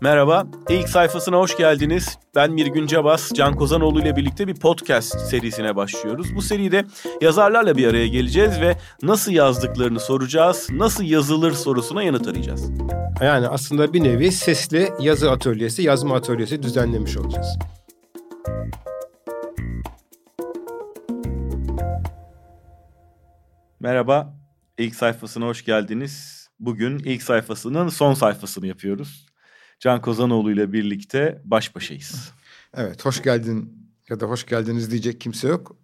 Merhaba, ilk sayfasına hoş geldiniz. Ben Mirgün Cabas, Can Kozanoğlu ile birlikte bir podcast serisine başlıyoruz. Bu seride yazarlarla bir araya geleceğiz ve nasıl yazdıklarını soracağız, nasıl yazılır sorusuna yanıt arayacağız. Yani aslında bir nevi sesli yazı atölyesi, yazma atölyesi düzenlemiş olacağız. Merhaba, ilk sayfasına hoş geldiniz. Bugün ilk sayfasının son sayfasını yapıyoruz. Can Kozanoğlu ile birlikte baş başayız. Evet, hoş geldin ya da hoş geldiniz diyecek kimse yok.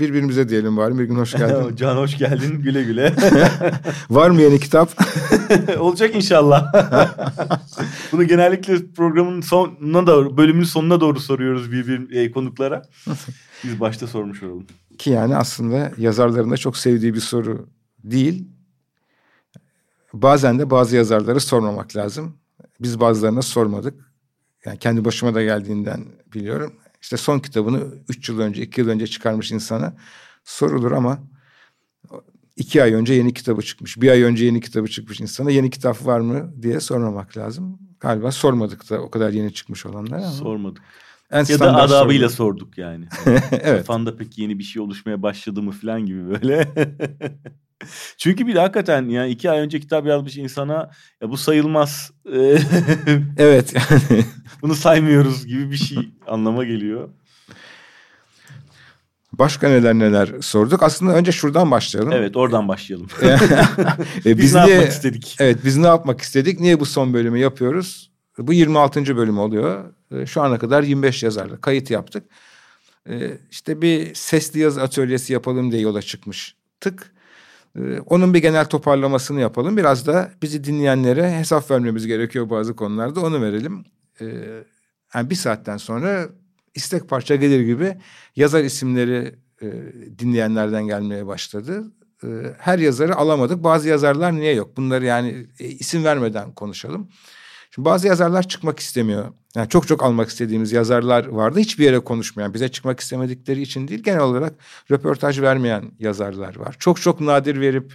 Birbirimize diyelim var Bir gün hoş geldin. Can hoş geldin güle güle. var mı yeni kitap? Olacak inşallah. Bunu genellikle programın sonuna da bölümün sonuna doğru soruyoruz bir, bir e, konuklara. Biz başta sormuş olalım. Ki yani aslında yazarların da çok sevdiği bir soru değil. Bazen de bazı yazarları sormamak lazım. Biz bazılarına sormadık. Yani kendi başıma da geldiğinden biliyorum. İşte son kitabını üç yıl önce, iki yıl önce çıkarmış insana sorulur ama iki ay önce yeni kitabı çıkmış. Bir ay önce yeni kitabı çıkmış insana yeni kitap var mı diye sormamak lazım. Galiba sormadık da o kadar yeni çıkmış olanlar ama. Sormadık. En ya da adabıyla sorduk, sorduk yani. evet. Kafanda peki yeni bir şey oluşmaya başladı mı falan gibi böyle. Çünkü bir hakikaten yani iki ay önce kitap yazmış insana ya bu sayılmaz. evet. Bunu saymıyoruz gibi bir şey anlama geliyor. Başka neler neler sorduk. Aslında önce şuradan başlayalım. Evet oradan başlayalım. e, biz, biz ne niye, yapmak istedik? Evet biz ne yapmak istedik? Niye bu son bölümü yapıyoruz? Bu 26. bölüm oluyor. E, şu ana kadar 25 yazarla kayıt yaptık. E, işte bir sesli yazı atölyesi yapalım diye yola çıkmıştık. Ee, onun bir genel toparlamasını yapalım. Biraz da bizi dinleyenlere hesap vermemiz gerekiyor bazı konularda. Onu verelim. Ee, yani bir saatten sonra istek parça gelir gibi yazar isimleri e, dinleyenlerden gelmeye başladı. Ee, her yazarı alamadık. Bazı yazarlar niye yok? Bunları yani e, isim vermeden konuşalım. Şimdi bazı yazarlar çıkmak istemiyor. Yani çok çok almak istediğimiz yazarlar vardı. Hiçbir yere konuşmayan, bize çıkmak istemedikleri için değil. Genel olarak röportaj vermeyen yazarlar var. Çok çok nadir verip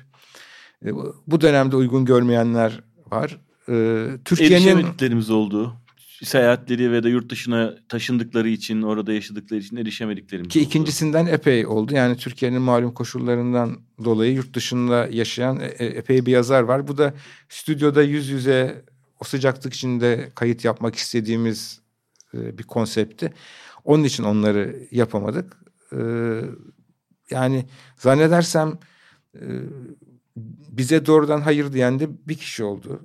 e, bu dönemde uygun görmeyenler var. Ee, Türkiye'nin erişemediklerimiz oldu. Seyahatleri ve de yurt dışına taşındıkları için, orada yaşadıkları için erişemediklerimiz Ki oldu. ikincisinden epey oldu. Yani Türkiye'nin malum koşullarından dolayı yurt dışında yaşayan e, e, epey bir yazar var. Bu da stüdyoda yüz yüze sıcaklık içinde kayıt yapmak istediğimiz e, bir konsepti. Onun için onları yapamadık. E, yani zannedersem e, bize doğrudan hayır diyen de bir kişi oldu.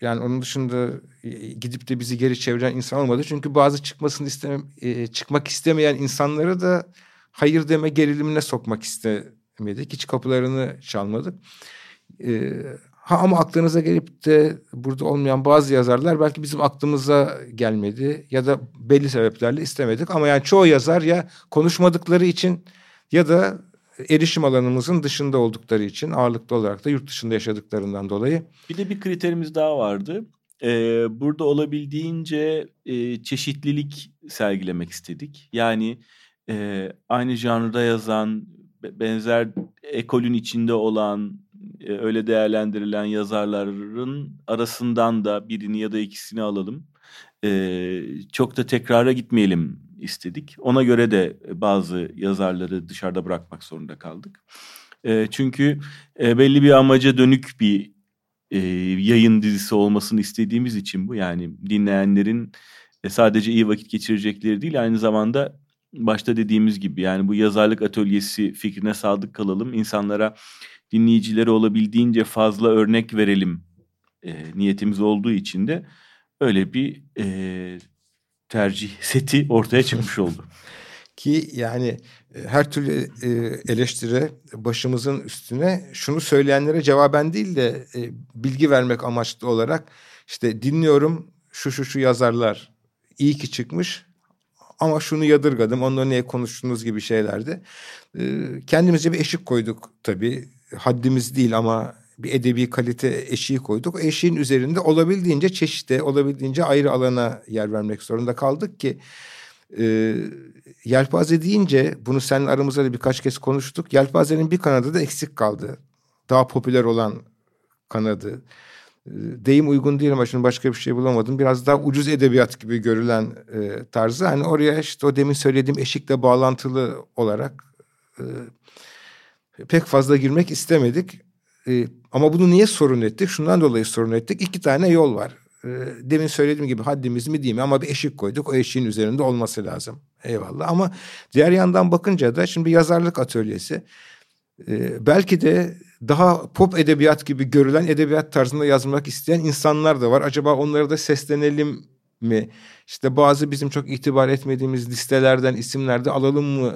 Yani onun dışında e, gidip de bizi geri çeviren insan olmadı. Çünkü bazı çıkmasını istemem, e, çıkmak istemeyen insanları da hayır deme gerilimine sokmak istemedik. Hiç kapılarını çalmadık. E, Ha ama aklınıza gelip de burada olmayan bazı yazarlar belki bizim aklımıza gelmedi ya da belli sebeplerle istemedik ama yani çoğu yazar ya konuşmadıkları için ya da erişim alanımızın dışında oldukları için ağırlıklı olarak da yurt dışında yaşadıklarından dolayı. Bir de bir kriterimiz daha vardı. Ee, burada olabildiğince e, çeşitlilik sergilemek istedik. Yani e, aynı janrda yazan, benzer ekolün içinde olan öyle değerlendirilen yazarların arasından da birini ya da ikisini alalım. E, çok da tekrara gitmeyelim istedik. Ona göre de bazı yazarları dışarıda bırakmak zorunda kaldık. E, çünkü e, belli bir amaca dönük bir e, yayın dizisi olmasını istediğimiz için bu. Yani dinleyenlerin e, sadece iyi vakit geçirecekleri değil aynı zamanda başta dediğimiz gibi yani bu yazarlık atölyesi fikrine sadık kalalım. İnsanlara dinleyicilere olabildiğince fazla örnek verelim e, niyetimiz olduğu için de öyle bir e, tercih seti ortaya çıkmış oldu. Ki yani e, her türlü e, eleştire başımızın üstüne şunu söyleyenlere cevaben değil de e, bilgi vermek amaçlı olarak işte dinliyorum şu şu şu yazarlar iyi ki çıkmış ama şunu yadırgadım onunla niye konuştuğunuz gibi şeylerdi. Kendimize bir eşik koyduk tabii haddimiz değil ama bir edebi kalite eşiği koyduk. Eşiğin üzerinde olabildiğince çeşitli, olabildiğince ayrı alana yer vermek zorunda kaldık ki e, yelpaze deyince bunu seninle aramızda da birkaç kez konuştuk. Yelpazenin bir kanadı da eksik kaldı. Daha popüler olan kanadı. deyim uygun değil ama şimdi başka bir şey bulamadım. Biraz daha ucuz edebiyat gibi görülen e, tarzı. Hani oraya işte o demin söylediğim eşikle bağlantılı olarak e, pek fazla girmek istemedik. E, ama bunu niye sorun ettik? Şundan dolayı sorun ettik. İki tane yol var. E, demin söylediğim gibi haddimiz mi diyeyim ama bir eşik koyduk. O eşiğin üzerinde olması lazım. Eyvallah ama diğer yandan bakınca da şimdi yazarlık atölyesi e, belki de daha pop edebiyat gibi görülen edebiyat tarzında yazmak isteyen insanlar da var. Acaba onlara da seslenelim mi? İşte bazı bizim çok itibar etmediğimiz listelerden isimlerde alalım mı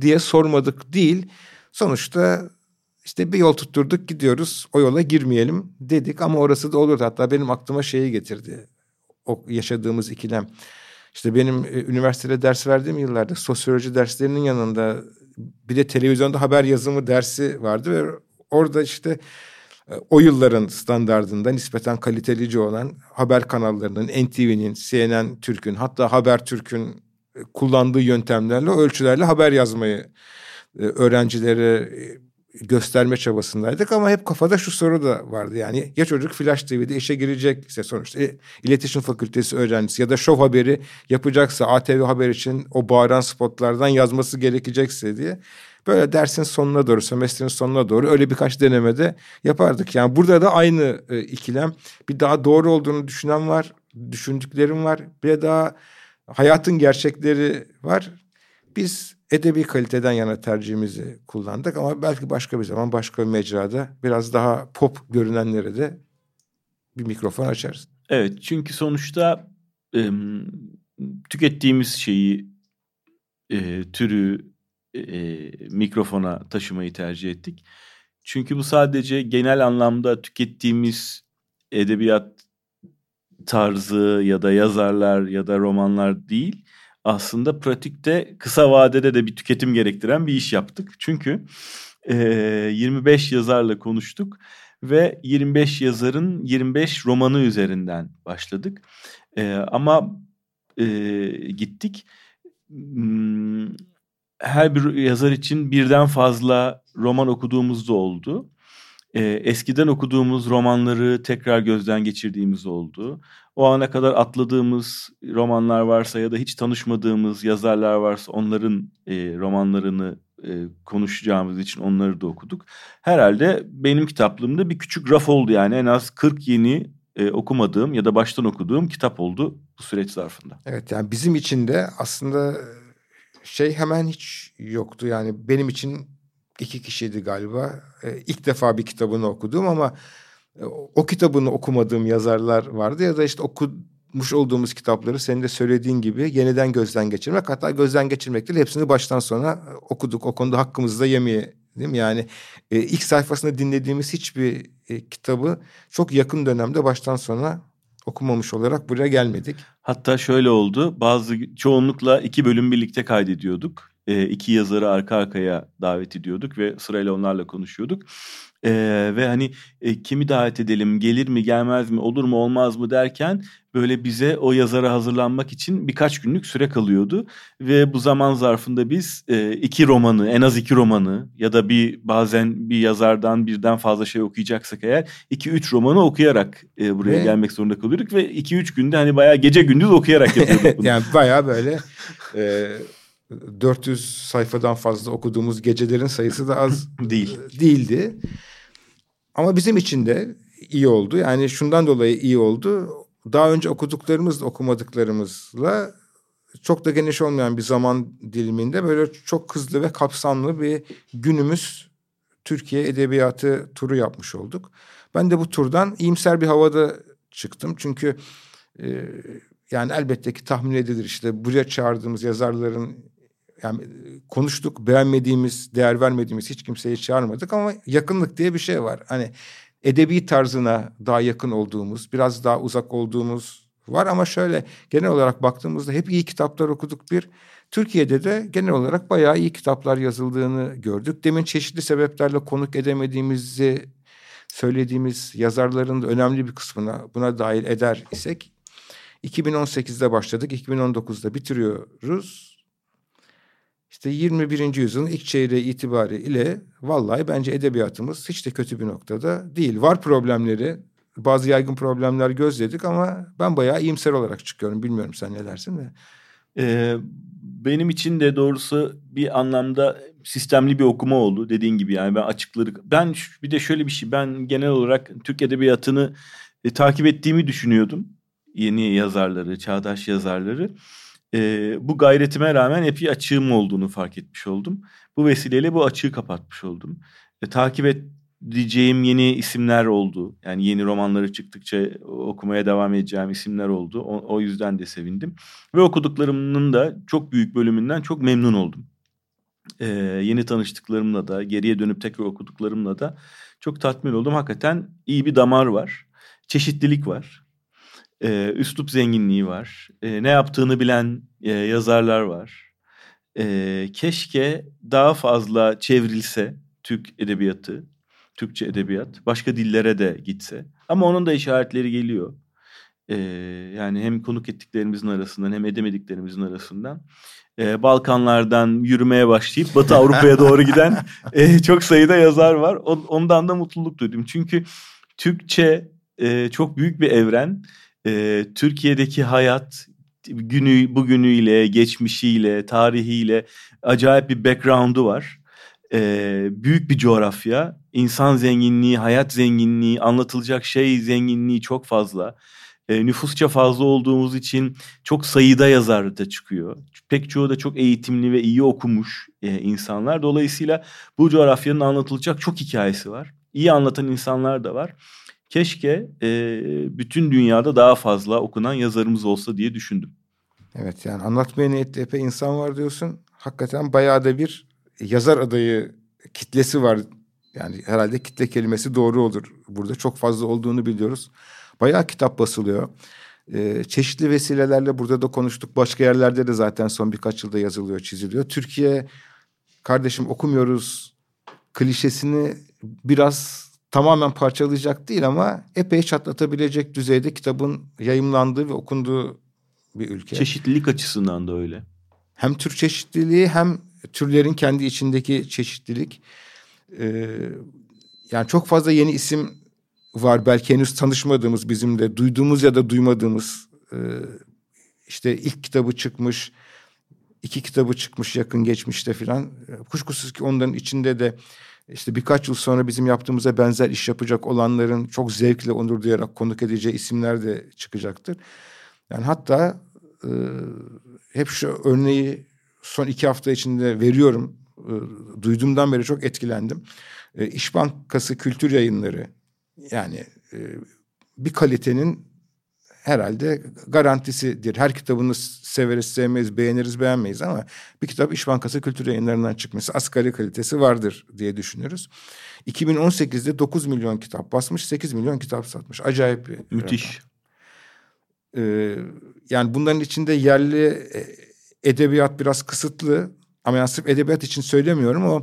diye sormadık değil. Sonuçta işte bir yol tutturduk gidiyoruz o yola girmeyelim dedik ama orası da olur. Hatta benim aklıma şeyi getirdi o yaşadığımız ikilem. İşte benim e, üniversitede ders verdiğim yıllarda sosyoloji derslerinin yanında bir de televizyonda haber yazımı dersi vardı ve orada işte e, o yılların standardında nispeten kalitelici olan haber kanallarının, NTV'nin, CNN Türk'ün hatta Haber Türk'ün e, kullandığı yöntemlerle, ölçülerle haber yazmayı öğrencilere gösterme çabasındaydık ama hep kafada şu soru da vardı. Yani ya çocuk Flash TV'de işe girecekse sonuçta e, iletişim fakültesi öğrencisi ya da şov haberi yapacaksa ATV haber için o bağıran spotlardan yazması gerekecekse diye böyle dersin sonuna doğru semestrin sonuna doğru öyle birkaç denemede yapardık. Yani burada da aynı e, ikilem bir daha doğru olduğunu düşünen var, düşündüklerim var. Bir de daha hayatın gerçekleri var. Biz edebi kaliteden yana tercihimizi kullandık ama belki başka bir zaman başka bir mecrada biraz daha pop görünenlere de bir mikrofon açarız. Evet çünkü sonuçta e, tükettiğimiz şeyi e, türü e, mikrofona taşımayı tercih ettik. Çünkü bu sadece genel anlamda tükettiğimiz edebiyat tarzı ya da yazarlar ya da romanlar değil aslında pratikte kısa vadede de bir tüketim gerektiren bir iş yaptık. Çünkü e, 25 yazarla konuştuk ve 25 yazarın 25 romanı üzerinden başladık. E, ama e, gittik. Hmm, her bir yazar için birden fazla roman okuduğumuz da oldu. E, eskiden okuduğumuz romanları tekrar gözden geçirdiğimiz oldu o ana kadar atladığımız romanlar varsa ya da hiç tanışmadığımız yazarlar varsa onların e, romanlarını e, konuşacağımız için onları da okuduk. Herhalde benim kitaplığımda bir küçük raf oldu yani en az 40 yeni e, okumadığım ya da baştan okuduğum kitap oldu bu süreç zarfında. Evet yani bizim için de aslında şey hemen hiç yoktu yani benim için iki kişiydi galiba. E, ilk defa bir kitabını okudum ama o kitabını okumadığım yazarlar vardı ya da işte okumuş olduğumuz kitapları senin de söylediğin gibi yeniden gözden geçirmek hatta gözden geçirmek değil hepsini baştan sona okuduk o konuda hakkımızı da yemeyelim yani e, ilk sayfasında dinlediğimiz hiçbir e, kitabı çok yakın dönemde baştan sona okumamış olarak buraya gelmedik. Hatta şöyle oldu bazı çoğunlukla iki bölüm birlikte kaydediyorduk e, iki yazarı arka arkaya davet ediyorduk ve sırayla onlarla konuşuyorduk. Ee, ve hani e, kimi davet edelim, gelir mi, gelmez mi, olur mu, olmaz mı derken böyle bize o yazara hazırlanmak için birkaç günlük süre kalıyordu. Ve bu zaman zarfında biz e, iki romanı, en az iki romanı ya da bir bazen bir yazardan birden fazla şey okuyacaksak eğer iki üç romanı okuyarak e, buraya ve... gelmek zorunda kalıyorduk ve iki üç günde hani bayağı gece gündüz okuyarak yapıyorduk bunu. yani bayağı böyle... E... 400 sayfadan fazla okuduğumuz gecelerin sayısı da az değil değildi. Ama bizim için de iyi oldu. Yani şundan dolayı iyi oldu. Daha önce okuduklarımızla okumadıklarımızla çok da geniş olmayan bir zaman diliminde böyle çok hızlı ve kapsamlı bir günümüz Türkiye Edebiyatı turu yapmış olduk. Ben de bu turdan iyimser bir havada çıktım. Çünkü e, yani elbette ki tahmin edilir işte buraya çağırdığımız yazarların yani konuştuk beğenmediğimiz, değer vermediğimiz hiç kimseyi çağırmadık ama yakınlık diye bir şey var. Hani edebi tarzına daha yakın olduğumuz, biraz daha uzak olduğumuz var ama şöyle genel olarak baktığımızda hep iyi kitaplar okuduk bir. Türkiye'de de genel olarak bayağı iyi kitaplar yazıldığını gördük. Demin çeşitli sebeplerle konuk edemediğimizi söylediğimiz yazarların da önemli bir kısmına buna dahil eder isek 2018'de başladık, 2019'da bitiriyoruz. İşte 21. yüzyılın ilk çeyreği itibariyle vallahi bence edebiyatımız hiç de kötü bir noktada değil. Var problemleri bazı yaygın problemler gözledik ama ben bayağı iyimser olarak çıkıyorum. Bilmiyorum sen ne dersin de. Ee, benim için de doğrusu bir anlamda sistemli bir okuma oldu dediğin gibi yani ben açıkları ben bir de şöyle bir şey ben genel olarak Türk edebiyatını e, takip ettiğimi düşünüyordum yeni yazarları çağdaş yazarları e, bu gayretime rağmen epey açığım olduğunu fark etmiş oldum bu vesileyle bu açığı kapatmış oldum e, takip edeceğim yeni isimler oldu yani yeni romanları çıktıkça okumaya devam edeceğim isimler oldu o, o yüzden de sevindim ve okuduklarımın da çok büyük bölümünden çok memnun oldum e, yeni tanıştıklarımla da geriye dönüp tekrar okuduklarımla da çok tatmin oldum. Hakikaten iyi bir damar var. Çeşitlilik var. E, üslup zenginliği var. E, ne yaptığını bilen e, yazarlar var. E, keşke daha fazla çevrilse Türk edebiyatı, Türkçe edebiyat. Başka dillere de gitse. Ama onun da işaretleri geliyor. E, yani hem konuk ettiklerimizin arasından hem edemediklerimizin arasından e, Balkanlardan yürümeye başlayıp Batı Avrupa'ya doğru giden e, çok sayıda yazar var. O, ondan da mutluluk duydum. Çünkü Türkçe e, çok büyük bir evren. E, Türkiye'deki hayat günü bugünüyle, geçmişiyle, tarihiyle acayip bir background'u var. E, büyük bir coğrafya, insan zenginliği, hayat zenginliği, anlatılacak şey zenginliği çok fazla e, nüfusça fazla olduğumuz için çok sayıda yazar da çıkıyor. Pek çoğu da çok eğitimli ve iyi okumuş e, insanlar. Dolayısıyla bu coğrafyanın anlatılacak çok hikayesi var. İyi anlatan insanlar da var. Keşke e, bütün dünyada daha fazla okunan yazarımız olsa diye düşündüm. Evet yani anlatmaya niyetli epey insan var diyorsun. Hakikaten bayağı da bir yazar adayı kitlesi var. Yani herhalde kitle kelimesi doğru olur. Burada çok fazla olduğunu biliyoruz. Bayağı kitap basılıyor. Ee, çeşitli vesilelerle burada da konuştuk. Başka yerlerde de zaten son birkaç yılda yazılıyor, çiziliyor. Türkiye kardeşim okumuyoruz klişesini biraz tamamen parçalayacak değil ama epey çatlatabilecek düzeyde kitabın yayımlandığı ve okunduğu bir ülke. Çeşitlilik açısından da öyle. Hem tür çeşitliliği hem türlerin kendi içindeki çeşitlilik. Ee, yani çok fazla yeni isim var. Belki henüz tanışmadığımız bizim de duyduğumuz ya da duymadığımız e, işte ilk kitabı çıkmış, iki kitabı çıkmış yakın geçmişte filan. Kuşkusuz ki onların içinde de işte birkaç yıl sonra bizim yaptığımıza benzer iş yapacak olanların çok zevkle onur duyarak konuk edeceği isimler de çıkacaktır. Yani hatta e, hep şu örneği son iki hafta içinde veriyorum. E, duyduğumdan beri çok etkilendim. E, İş Bankası Kültür Yayınları yani e, bir kalitenin herhalde garantisidir. Her kitabını severiz, sevmeyiz, beğeniriz, beğenmeyiz ama bir kitap İş Bankası Kültür Yayınları'ndan çıkması asgari kalitesi vardır diye düşünüyoruz. 2018'de 9 milyon kitap basmış, 8 milyon kitap satmış. Acayip bir Müthiş. Ee, yani bunların içinde yerli e, edebiyat biraz kısıtlı ama yani sırf edebiyat için söylemiyorum o.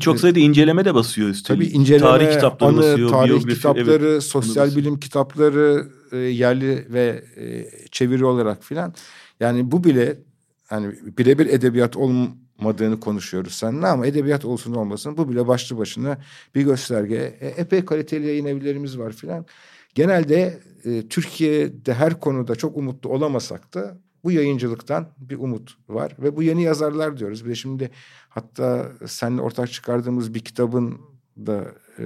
Çok sayıda inceleme de basıyor üstelik. Tabii inceleme, tarih kitapları anı, basıyor, tarih kitapları, evet, sosyal bilim kitapları e, yerli ve e, çeviri olarak filan. Yani bu bile hani birebir edebiyat olmadığını konuşuyoruz seninle ama edebiyat olsun olmasın bu bile başlı başına bir gösterge. E, epey kaliteli yayın evlerimiz var filan. Genelde e, Türkiye'de her konuda çok umutlu olamasak da bu yayıncılıktan bir umut var ve bu yeni yazarlar diyoruz. Bir de şimdi hatta seninle ortak çıkardığımız bir kitabın da e,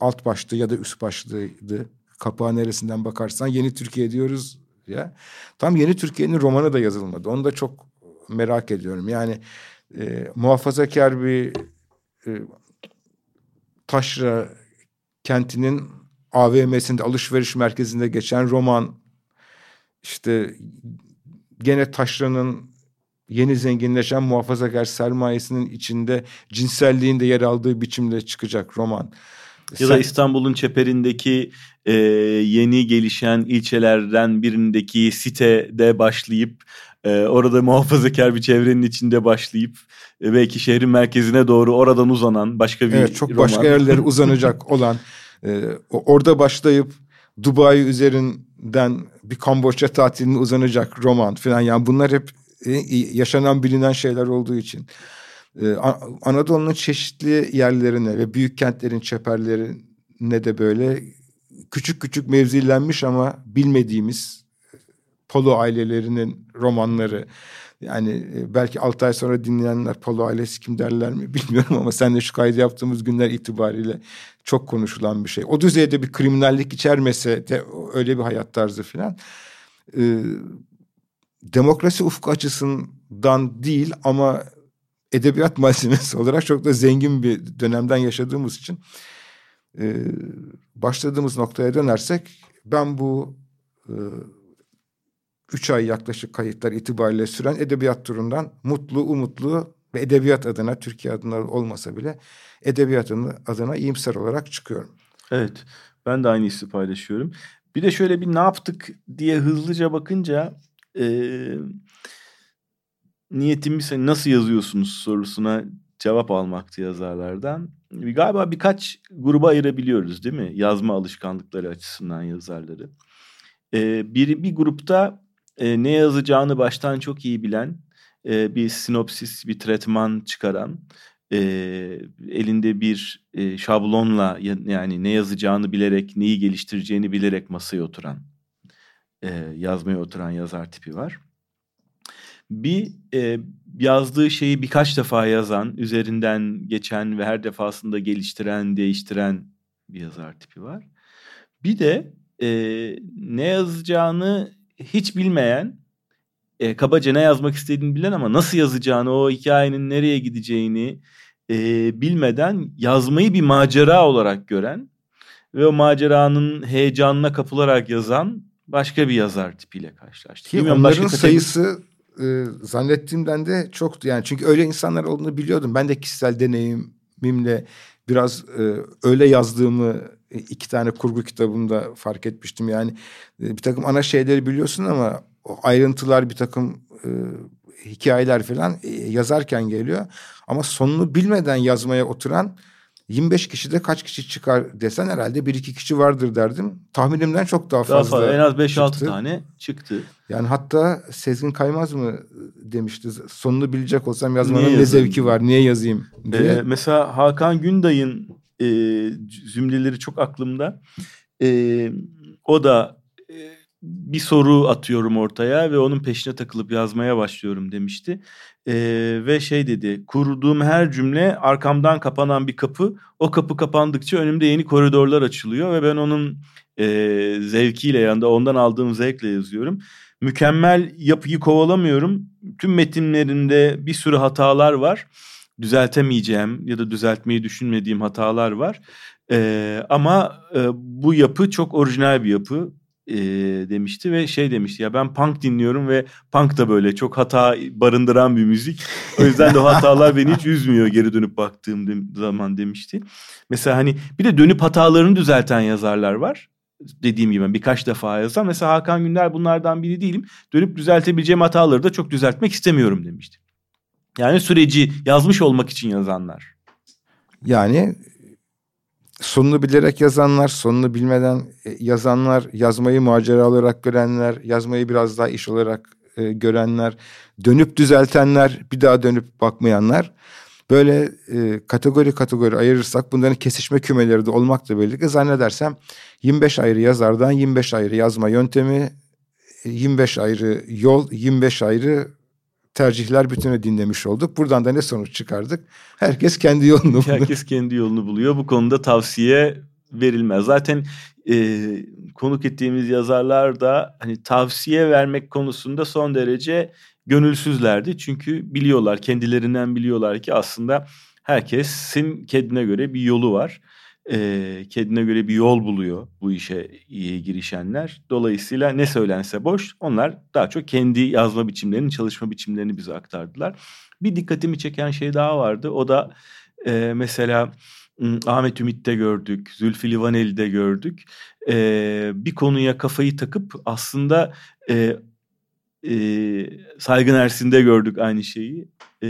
alt başlığı ya da üst başlığıydı. Kapağı neresinden bakarsan Yeni Türkiye diyoruz ya. Tam Yeni Türkiye'nin romanı da yazılmadı. Onu da çok merak ediyorum. Yani e, muhafazakar bir e, taşra kentinin AVM'sinde alışveriş merkezinde geçen roman işte gene taşranın yeni zenginleşen muhafazakar sermayesinin içinde cinselliğin de yer aldığı biçimde çıkacak roman. Ya da İstanbul'un çeperindeki e, yeni gelişen ilçelerden birindeki sitede başlayıp e, orada muhafazakar bir çevrenin içinde başlayıp e, belki şehrin merkezine doğru oradan uzanan başka bir evet, çok roman. başka yerlere uzanacak olan e, orada başlayıp Dubai üzerinden bir Kamboçya tatiline uzanacak roman falan yani bunlar hep e, yaşanan bilinen şeyler olduğu için e, Anadolu'nun çeşitli yerlerine ve büyük kentlerin çeperlerine de böyle küçük küçük mevzilenmiş ama bilmediğimiz polo ailelerinin romanları. Yani e, belki 6 ay sonra dinleyenler polo ailesi kim derler mi bilmiyorum ama senle şu kaydı yaptığımız günler itibariyle çok konuşulan bir şey. O düzeyde bir kriminallik içermese de öyle bir hayat tarzı filan. Ee, demokrasi ufku açısından değil ama edebiyat malzemesi olarak çok da zengin bir dönemden yaşadığımız için e, başladığımız noktaya dönersek ben bu e, üç ay yaklaşık kayıtlar itibariyle süren edebiyat turundan mutlu, umutlu ve edebiyat adına Türkiye adına olmasa bile edebiyat adına iyimser olarak çıkıyorum. Evet ben de aynı hissi paylaşıyorum. Bir de şöyle bir ne yaptık diye hızlıca bakınca e, niyetimiz hani nasıl yazıyorsunuz sorusuna cevap almaktı yazarlardan. Galiba birkaç gruba ayırabiliyoruz değil mi? Yazma alışkanlıkları açısından yazarları. Ee, bir, bir grupta e, ne yazacağını baştan çok iyi bilen, e, bir sinopsis, bir tretman çıkaran, e, elinde bir e, şablonla yani ne yazacağını bilerek, neyi geliştireceğini bilerek masaya oturan, e, yazmaya oturan yazar tipi var. Bir e, yazdığı şeyi birkaç defa yazan, üzerinden geçen ve her defasında geliştiren, değiştiren bir yazar tipi var. Bir de e, ne yazacağını hiç bilmeyen, e, kabaca ne yazmak istediğini bilen ama nasıl yazacağını, o hikayenin nereye gideceğini e, bilmeden yazmayı bir macera olarak gören ve o maceranın heyecanına kapılarak yazan başka bir yazar tipiyle karşılaştık. Ki onların başka sayısı e, zannettiğimden de çoktu. Yani çünkü öyle insanlar olduğunu biliyordum. Ben de kişisel deneyimimle biraz e, öyle yazdığımı iki tane kurgu kitabımda fark etmiştim. Yani e, bir takım ana şeyleri biliyorsun ama o ayrıntılar bir takım e, hikayeler falan e, yazarken geliyor. Ama sonunu bilmeden yazmaya oturan 25 kişide kaç kişi çıkar desen herhalde bir iki kişi vardır derdim. Tahminimden çok daha fazla. Daha fazla en az 5-6 tane çıktı. Yani hatta Sezgin Kaymaz mı demişti sonunu bilecek olsam yazmanın niye ne zevki var niye yazayım diye. Ee, mesela Hakan Günday'ın e, cümleleri çok aklımda. E, o da e, bir soru atıyorum ortaya ve onun peşine takılıp yazmaya başlıyorum demişti. Ee, ve şey dedi kurduğum her cümle arkamdan kapanan bir kapı o kapı kapandıkça önümde yeni koridorlar açılıyor ve ben onun e, zevkiyle yani da ondan aldığım zevkle yazıyorum. Mükemmel yapıyı kovalamıyorum. Tüm metinlerinde bir sürü hatalar var. Düzeltemeyeceğim ya da düzeltmeyi düşünmediğim hatalar var. Ee, ama e, bu yapı çok orijinal bir yapı e, demişti ve şey demişti ya ben punk dinliyorum ve punk da böyle çok hata barındıran bir müzik. O yüzden de o hatalar beni hiç üzmüyor geri dönüp baktığım zaman demişti. Mesela hani bir de dönüp hatalarını düzelten yazarlar var. Dediğim gibi birkaç defa yazan. Mesela Hakan Günder bunlardan biri değilim. Dönüp düzeltebileceğim hataları da çok düzeltmek istemiyorum demişti. Yani süreci yazmış olmak için yazanlar. Yani sonunu bilerek yazanlar, sonunu bilmeden e, yazanlar, yazmayı macera olarak görenler, yazmayı biraz daha iş olarak e, görenler, dönüp düzeltenler, bir daha dönüp bakmayanlar. Böyle e, kategori kategori ayırırsak bunların kesişme kümeleri de olmakla birlikte zannedersem 25 ayrı yazardan 25 ayrı yazma yöntemi, 25 ayrı yol, 25 ayrı tercihler bütünü dinlemiş olduk. Buradan da ne sonuç çıkardık? Herkes kendi yolunu buluyor. Herkes kendi yolunu buluyor. Bu konuda tavsiye verilmez. Zaten e, konuk ettiğimiz yazarlar da hani tavsiye vermek konusunda son derece gönülsüzlerdi. Çünkü biliyorlar, kendilerinden biliyorlar ki aslında herkesin kendine göre bir yolu var e, kendine göre bir yol buluyor bu işe girişenler. Dolayısıyla ne söylense boş. Onlar daha çok kendi yazma biçimlerini, çalışma biçimlerini bize aktardılar. Bir dikkatimi çeken şey daha vardı. O da e, mesela Ahmet Ümit'te gördük, Zülfü Livaneli'de gördük. E, bir konuya kafayı takıp aslında e, e, Saygın Ersin'de gördük aynı şeyi. E,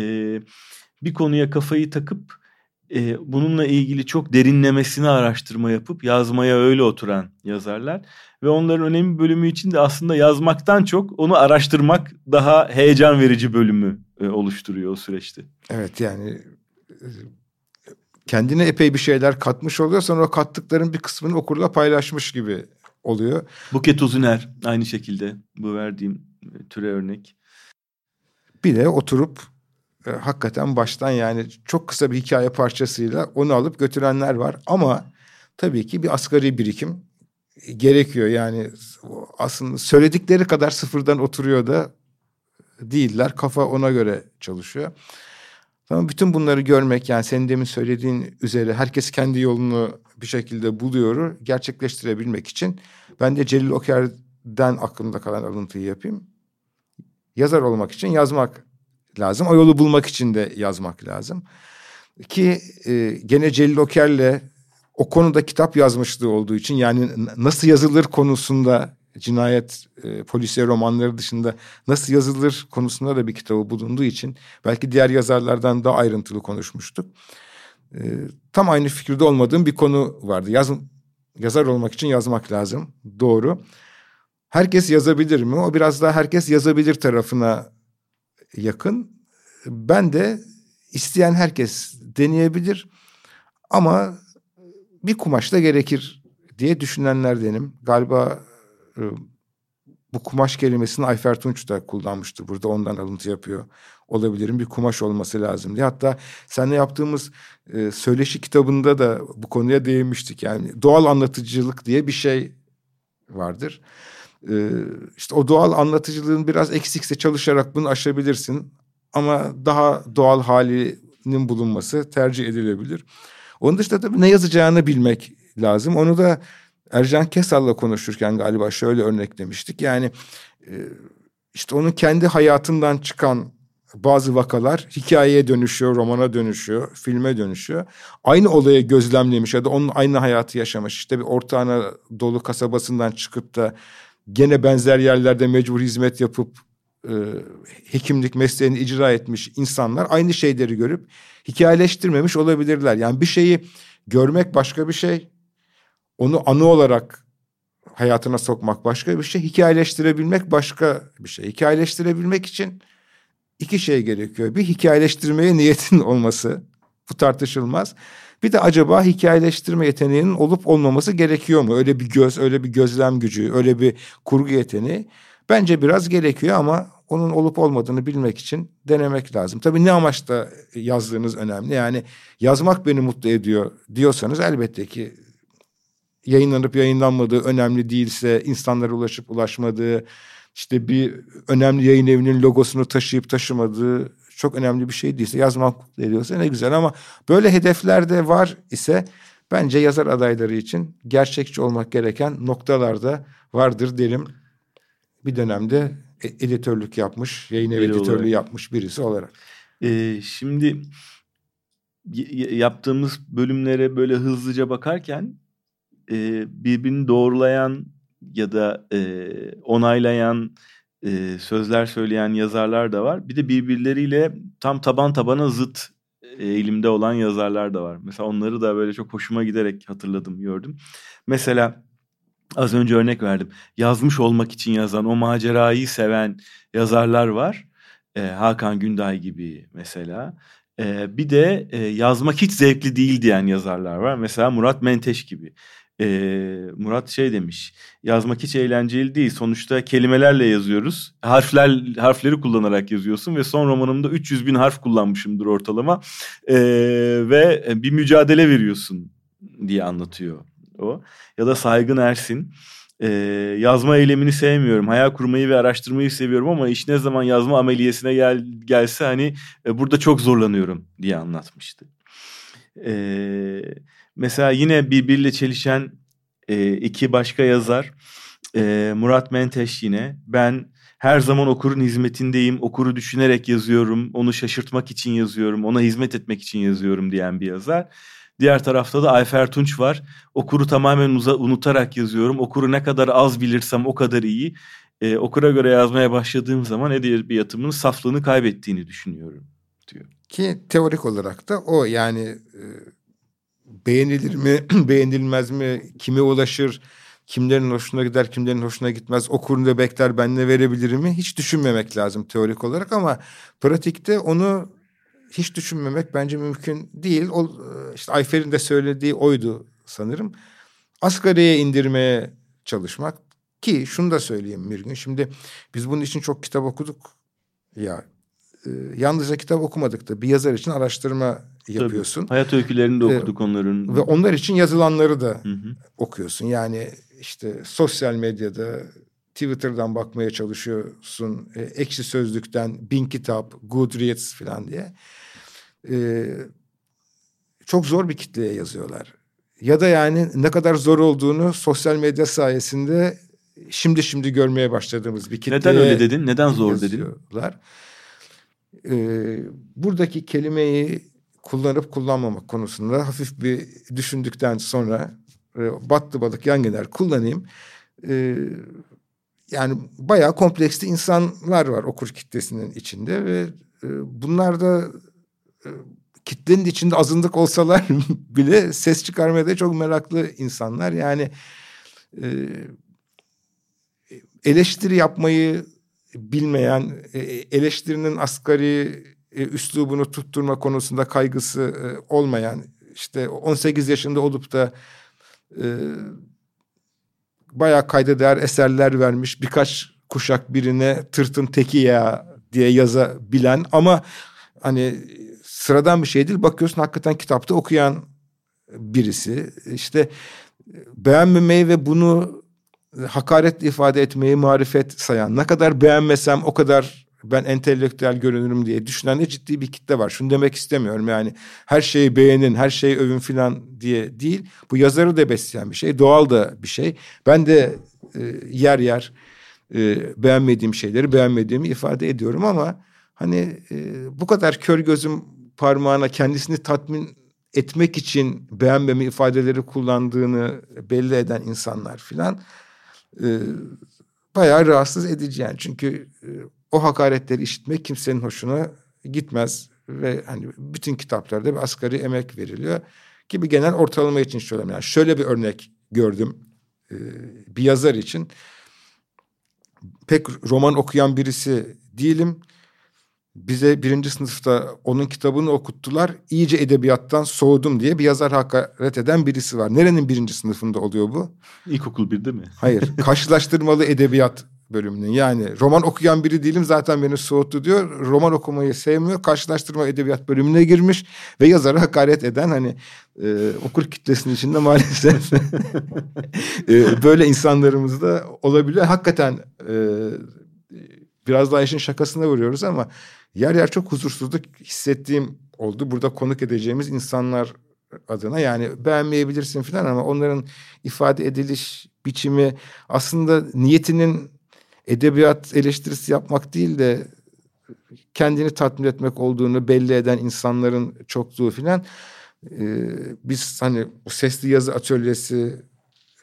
bir konuya kafayı takıp e, bununla ilgili çok derinlemesine araştırma yapıp yazmaya öyle oturan yazarlar. Ve onların önemli bölümü için de aslında yazmaktan çok onu araştırmak daha heyecan verici bölümü e, oluşturuyor o süreçte. Evet yani kendine epey bir şeyler katmış oluyor. Sonra o kattıkların bir kısmını okurla paylaşmış gibi oluyor. Buket Uzuner aynı şekilde bu verdiğim e, türe örnek. Bir de oturup e, hakikaten baştan yani çok kısa bir hikaye parçasıyla onu alıp götürenler var. Ama tabii ki bir asgari birikim gerekiyor. Yani aslında söyledikleri kadar sıfırdan oturuyor da değiller. Kafa ona göre çalışıyor. Ama bütün bunları görmek yani senin demin söylediğin üzere herkes kendi yolunu bir şekilde buluyor gerçekleştirebilmek için ben de Celil Oker'den aklımda kalan alıntıyı yapayım. Yazar olmak için yazmak lazım. O yolu bulmak için de yazmak lazım. Ki e, gene Celil Oker'le o konuda kitap yazmışlığı olduğu için yani nasıl yazılır konusunda cinayet e, polisiye romanları dışında nasıl yazılır konusunda da bir kitabı bulunduğu için belki diğer yazarlardan daha ayrıntılı konuşmuştuk. E, tam aynı fikirde olmadığım bir konu vardı. Yaz, yazar olmak için yazmak lazım. Doğru. Herkes yazabilir mi? O biraz daha herkes yazabilir tarafına yakın. Ben de isteyen herkes deneyebilir. Ama bir kumaş da gerekir diye düşünenlerdenim. Galiba e, bu kumaş kelimesini Ayfer Tunç da kullanmıştı. Burada ondan alıntı yapıyor. Olabilirim bir kumaş olması lazım diye. Hatta seninle yaptığımız e, söyleşi kitabında da bu konuya değinmiştik. Yani doğal anlatıcılık diye bir şey vardır. E, işte o doğal anlatıcılığın biraz eksikse çalışarak bunu aşabilirsin. Ama daha doğal halinin bulunması tercih edilebilir. Onun dışında tabii ne yazacağını bilmek lazım. Onu da Ercan Kesal'la konuşurken galiba şöyle örneklemiştik. Yani e, işte onun kendi hayatından çıkan bazı vakalar hikayeye dönüşüyor, romana dönüşüyor, filme dönüşüyor. Aynı olayı gözlemlemiş ya da onun aynı hayatı yaşamış. İşte bir Orta Anadolu kasabasından çıkıp da gene benzer yerlerde mecbur hizmet yapıp e, hekimlik mesleğini icra etmiş insanlar aynı şeyleri görüp hikayeleştirmemiş olabilirler. Yani bir şeyi görmek başka bir şey, onu anı olarak hayatına sokmak başka bir şey, hikayeleştirebilmek başka bir şey. Hikayeleştirebilmek için iki şey gerekiyor. Bir hikayeleştirmeye niyetin olması, bu tartışılmaz. Bir de acaba hikayeleştirme yeteneğinin olup olmaması gerekiyor mu? Öyle bir göz, öyle bir gözlem gücü, öyle bir kurgu yeteneği. Bence biraz gerekiyor ama onun olup olmadığını bilmek için denemek lazım. Tabii ne amaçla yazdığınız önemli. Yani yazmak beni mutlu ediyor diyorsanız elbette ki yayınlanıp yayınlanmadığı önemli değilse, insanlara ulaşıp ulaşmadığı, işte bir önemli yayın evinin logosunu taşıyıp taşımadığı çok önemli bir şey değilse yazmak mutlu ediyorsa ne güzel ama böyle hedefler de var ise bence yazar adayları için gerçekçi olmak gereken noktalarda vardır derim. Bir dönemde e, editörlük yapmış, yayın evi editörlüğü olarak. yapmış birisi olarak. Ee, şimdi yaptığımız bölümlere böyle hızlıca bakarken e, birbirini doğrulayan ya da e, onaylayan e, sözler söyleyen yazarlar da var. Bir de birbirleriyle tam taban tabana zıt eğilimde olan yazarlar da var. Mesela onları da böyle çok hoşuma giderek hatırladım, gördüm. Mesela az önce örnek verdim. Yazmış olmak için yazan, o macerayı seven yazarlar var. E, Hakan Günday gibi mesela. E, bir de e, yazmak hiç zevkli değil diyen yazarlar var. Mesela Murat Menteş gibi. E, Murat şey demiş. Yazmak hiç eğlenceli değil. Sonuçta kelimelerle yazıyoruz. Harfler harfleri kullanarak yazıyorsun ve son romanımda 300 bin harf kullanmışımdır ortalama. E, ve bir mücadele veriyorsun diye anlatıyor o. Ya da Saygın Ersin. Ee, yazma eylemini sevmiyorum. Hayal kurmayı ve araştırmayı seviyorum ama iş ne zaman yazma ameliyesine gel, gelse hani e, burada çok zorlanıyorum diye anlatmıştı. Ee, mesela yine birbiriyle çelişen e, iki başka yazar. E, Murat Menteş yine. Ben her zaman okurun hizmetindeyim. Okuru düşünerek yazıyorum. Onu şaşırtmak için yazıyorum. Ona hizmet etmek için yazıyorum diyen bir yazar. Diğer tarafta da Ayfer Tunç var. Okuru tamamen uza, unutarak yazıyorum. Okuru ne kadar az bilirsem o kadar iyi. E, okura göre yazmaya başladığım zaman edebiyatımın saflığını kaybettiğini düşünüyorum diyor. Ki teorik olarak da o yani e, beğenilir mi, beğenilmez mi, kime ulaşır, kimlerin hoşuna gider, kimlerin hoşuna gitmez, okurun da bekler ben ne verebilirim mi hiç düşünmemek lazım teorik olarak ama pratikte onu hiç düşünmemek bence mümkün değil. O işte Ayfer'in de söylediği oydu sanırım. Asgariye indirmeye çalışmak ki şunu da söyleyeyim bir gün. Şimdi biz bunun için çok kitap okuduk. Ya e, yalnızca kitap okumadık da bir yazar için araştırma yapıyorsun. Tabii, hayat öykülerini de okuduk onların. Ve onlar için yazılanları da hı hı. okuyorsun. Yani işte sosyal medyada Twitter'dan bakmaya çalışıyorsun. E, ekşi Sözlük'ten, Bin Kitap, Goodreads falan diye. E, çok zor bir kitleye yazıyorlar. Ya da yani ne kadar zor olduğunu sosyal medya sayesinde şimdi şimdi görmeye başladığımız bir kitleye Neden öyle dedin? Neden zor yazıyorlar. dedin? Ee, buradaki kelimeyi kullanıp kullanmamak konusunda hafif bir düşündükten sonra e, battı balık yan gider kullanayım. Ee, yani bayağı kompleksli insanlar var okur kitlesinin içinde ve e, bunlar da e, kitlenin içinde azınlık olsalar bile ses çıkarmaya da çok meraklı insanlar. Yani e, eleştiri yapmayı bilmeyen, e, eleştirinin asgari e, üslubunu tutturma konusunda kaygısı e, olmayan, işte 18 yaşında olup da e, bayağı kayda değer eserler vermiş birkaç kuşak birine tırtın teki ya diye yazabilen ama hani sıradan bir şey değil. Bakıyorsun hakikaten kitapta okuyan birisi. işte beğenmemeyi ve bunu hakaret ifade etmeyi marifet sayan. Ne kadar beğenmesem o kadar ben entelektüel görünürüm diye düşünen de ciddi bir kitle var. Şunu demek istemiyorum yani her şeyi beğenin, her şeyi övün filan diye değil. Bu yazarı da besleyen bir şey, doğal da bir şey. Ben de e, yer yer e, beğenmediğim şeyleri beğenmediğimi ifade ediyorum ama hani e, bu kadar kör gözüm parmağına kendisini tatmin etmek için beğenmeme ifadeleri kullandığını belli eden insanlar filan e, bayağı rahatsız edici yani. Çünkü e, o hakaretleri işitmek kimsenin hoşuna gitmez ve hani bütün kitaplarda bir asgari emek veriliyor. Ki bir genel ortalama için söyleyeyim. Yani şöyle bir örnek gördüm e, bir yazar için. Pek roman okuyan birisi değilim bize birinci sınıfta onun kitabını okuttular. İyice edebiyattan soğudum diye bir yazar hakaret eden birisi var. Nerenin birinci sınıfında oluyor bu? İlkokul birde mi? Hayır. Karşılaştırmalı edebiyat bölümünün. Yani roman okuyan biri değilim zaten beni soğuttu diyor. Roman okumayı sevmiyor. Karşılaştırma edebiyat bölümüne girmiş ve yazara hakaret eden hani e, okur kitlesinin içinde maalesef e, böyle insanlarımız da olabiliyor. Hakikaten e, biraz daha işin şakasına vuruyoruz ama yer yer çok huzursuzluk hissettiğim oldu. Burada konuk edeceğimiz insanlar adına yani beğenmeyebilirsin falan ama onların ifade ediliş biçimi aslında niyetinin edebiyat eleştirisi yapmak değil de kendini tatmin etmek olduğunu belli eden insanların çokluğu filan. Ee, biz hani bu sesli yazı atölyesi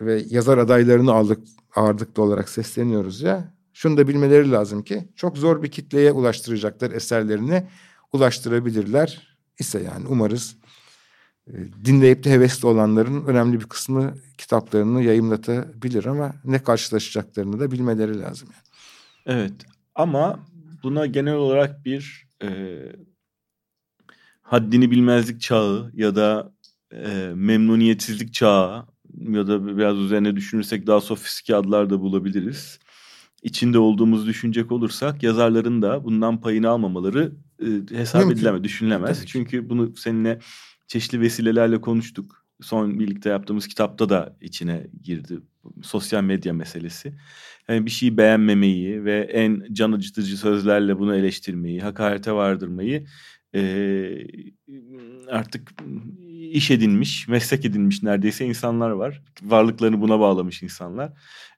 ve yazar adaylarını aldık ağırlıklı olarak sesleniyoruz ya. Şunu da bilmeleri lazım ki çok zor bir kitleye ulaştıracaklar eserlerini ulaştırabilirler ise yani umarız dinleyip de hevesli olanların önemli bir kısmı kitaplarını yayımlatabilir ama ne karşılaşacaklarını da bilmeleri lazım. Yani. Evet ama buna genel olarak bir e, haddini bilmezlik çağı ya da e, memnuniyetsizlik çağı ya da biraz üzerine düşünürsek daha sofistike adlar da bulabiliriz içinde olduğumuzu düşünecek olursak yazarların da bundan payını almamaları e, hesap Mümkün. edilemez, düşünülemez. Tabii. Çünkü bunu seninle çeşitli vesilelerle konuştuk. Son birlikte yaptığımız kitapta da içine girdi sosyal medya meselesi. Yani bir şeyi beğenmemeyi ve en can acıtıcı sözlerle bunu eleştirmeyi, hakarete vardırmayı e, artık iş edinmiş, meslek edinmiş neredeyse insanlar var. Varlıklarını buna bağlamış insanlar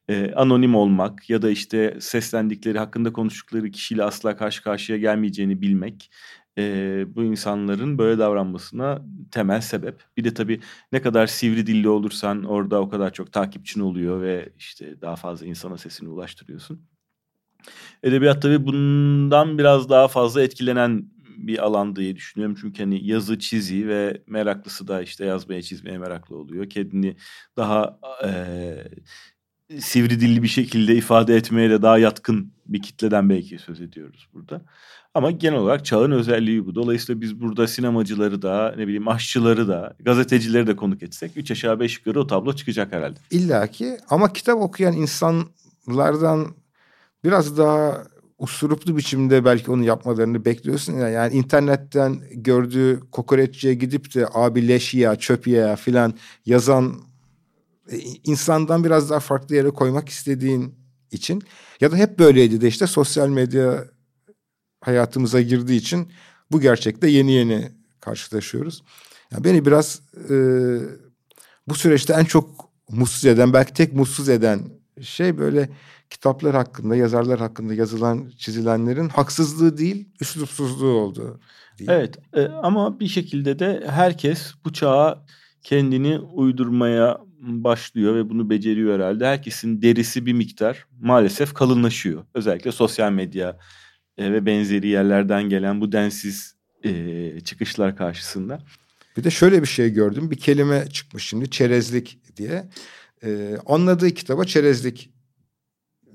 e, anonim olmak ya da işte seslendikleri hakkında konuştukları kişiyle asla karşı karşıya gelmeyeceğini bilmek e, bu insanların böyle davranmasına temel sebep. Bir de tabii ne kadar sivri dilli olursan orada o kadar çok takipçin oluyor ve işte daha fazla insana sesini ulaştırıyorsun. Edebiyat tabii bundan biraz daha fazla etkilenen bir alan diye düşünüyorum. Çünkü hani yazı, çizi ve meraklısı da işte yazmaya, çizmeye meraklı oluyor. Kendini daha e, sivri dilli bir şekilde ifade etmeye de daha yatkın bir kitleden belki söz ediyoruz burada. Ama genel olarak çağın özelliği bu. Dolayısıyla biz burada sinemacıları da, ne bileyim aşçıları da, gazetecileri de konuk etsek üç aşağı beş yukarı o tablo çıkacak herhalde. İlla ki ama kitap okuyan insanlardan biraz daha usuruplu biçimde belki onu yapmalarını bekliyorsun ya. Yani internetten gördüğü kokoreççiye gidip de abi leş ya çöp ya filan yazan insandan biraz daha farklı yere koymak istediğin için ya da hep böyleydi de işte sosyal medya hayatımıza girdiği için bu gerçekte yeni yeni karşılaşıyoruz. Yani beni biraz e, bu süreçte en çok mutsuz eden belki tek mutsuz eden şey böyle kitaplar hakkında, yazarlar hakkında yazılan, çizilenlerin haksızlığı değil, üslupsuzluğu oldu. Değil. Evet e, ama bir şekilde de herkes bu çağa kendini uydurmaya başlıyor ve bunu beceriyor herhalde. Herkesin derisi bir miktar maalesef kalınlaşıyor. Özellikle sosyal medya e, ve benzeri yerlerden gelen bu densiz e, çıkışlar karşısında. Bir de şöyle bir şey gördüm. Bir kelime çıkmış şimdi çerezlik diye. E, anladığı kitaba çerezlik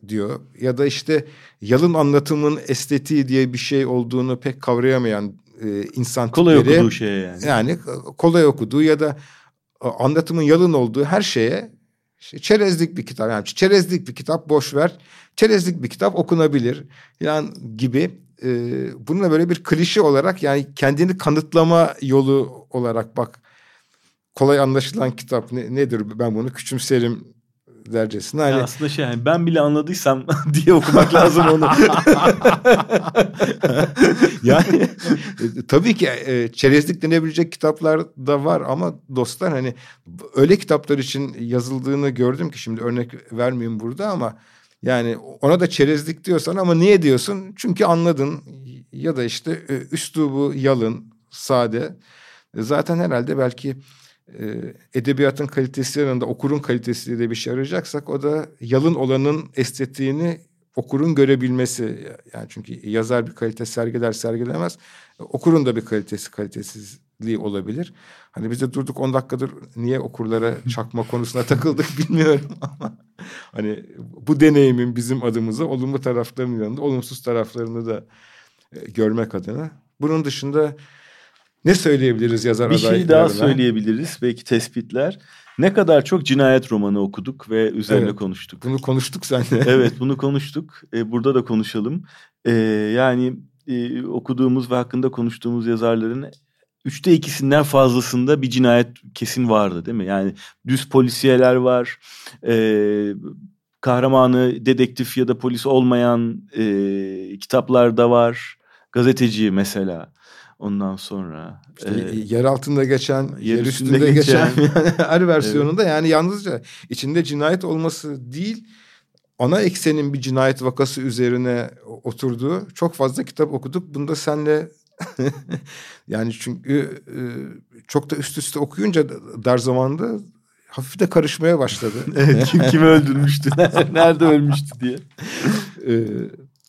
diyor. Ya da işte yalın anlatımın estetiği diye bir şey olduğunu pek kavrayamayan e, insan kolay tipleri. okuduğu şey yani. Yani kolay okuduğu ya da anlatımın yalın olduğu her şeye işte çerezlik bir kitap. Yani çerezlik bir kitap boş ver. Çerezlik bir kitap okunabilir. Yani gibi e, bununla böyle bir klişe olarak yani kendini kanıtlama yolu olarak bak kolay anlaşılan kitap ne, nedir ben bunu küçümserim dercesine. Hani... Ya aslında şey yani ben bile anladıysam diye okumak lazım onu. yani e, tabii ki e, çerezlik denebilecek kitaplar da var ama dostlar hani öyle kitaplar için yazıldığını gördüm ki şimdi örnek vermeyeyim burada ama yani ona da çerezlik diyorsan ama niye diyorsun? Çünkü anladın ya da işte e, üslubu yalın, sade. Zaten herhalde belki edebiyatın kalitesi yanında okurun kalitesi de bir şey arayacaksak o da yalın olanın estetiğini okurun görebilmesi. Yani çünkü yazar bir kalite sergiler sergilemez. Okurun da bir kalitesi kalitesizliği olabilir. Hani biz de durduk 10 dakikadır niye okurlara çakma konusuna takıldık bilmiyorum ama hani bu deneyimin bizim adımıza olumlu taraflarının yanında olumsuz taraflarını da e, görmek adına. Bunun dışında ne söyleyebiliriz yazar Bir şey daha söyleyebiliriz belki tespitler. Ne kadar çok cinayet romanı okuduk ve üzerine evet, konuştuk. Bunu konuştuk seninle. evet bunu konuştuk. Ee, burada da konuşalım. Ee, yani e, okuduğumuz ve hakkında konuştuğumuz yazarların üçte ikisinden fazlasında bir cinayet kesin vardı değil mi? Yani düz polisiyeler var. Ee, kahramanı dedektif ya da polis olmayan e, kitaplar da var. Gazeteci mesela. Ondan sonra işte e, yer altında geçen, yer, yer üstünde, üstünde geçen, geçen yani her versiyonunda evet. yani yalnızca içinde cinayet olması değil ana eksenin bir cinayet vakası üzerine oturduğu çok fazla kitap okuduk. Bunda senle yani çünkü e, çok da üst üste okuyunca dar zamanda hafif de karışmaya başladı. evet, kim kimi öldürmüştü, nerede ölmüştü diye. Ee,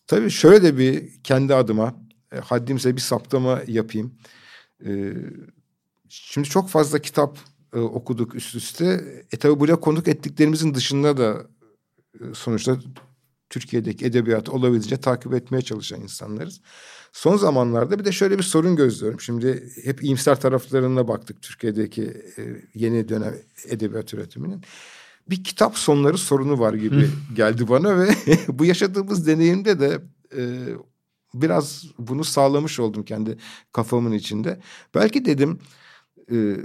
tabii şöyle de bir kendi adıma e, haddimse bir saptama yapayım. E, şimdi çok fazla kitap e, okuduk üst üste. E tabi buraya konuk ettiklerimizin dışında da e, sonuçta Türkiye'deki edebiyat olabildiğince takip etmeye çalışan insanlarız. Son zamanlarda bir de şöyle bir sorun gözlüyorum. Şimdi hep iyimser taraflarına baktık Türkiye'deki e, yeni dönem edebiyat üretiminin. Bir kitap sonları sorunu var gibi geldi bana ve bu yaşadığımız deneyimde de e, biraz bunu sağlamış oldum kendi kafamın içinde. Belki dedim e,